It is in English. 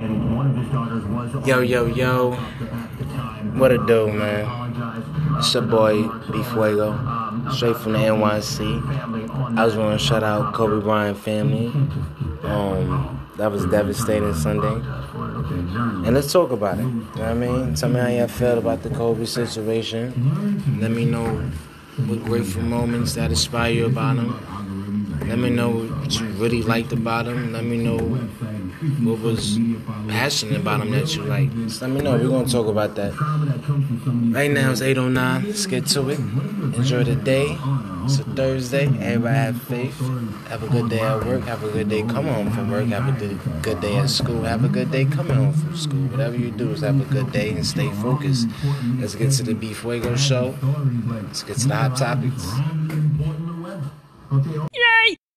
Yo, yo, yo. What a do, man? It's your boy, B Fuego, straight from the NYC. I just want to shout out Kobe Bryant family. Um, that was devastating Sunday. And let's talk about it. You know what I mean? Tell me how y'all felt about the Kobe situation. Let me know what grateful moments that inspire you about him. Let me know what you really liked about him. Let me know what was passionate about him that you like. Just let me know. We're gonna talk about that. Right now it's 8:09. Let's get to it. Enjoy the day. It's a Thursday. Everybody have faith. Have a good day at work. Have a good day coming home from work. Have a good, day at school. Have a good day coming home from school. Whatever you do is have a good day and stay focused. Let's get to the B Fuego show. Let's get to the hot topics.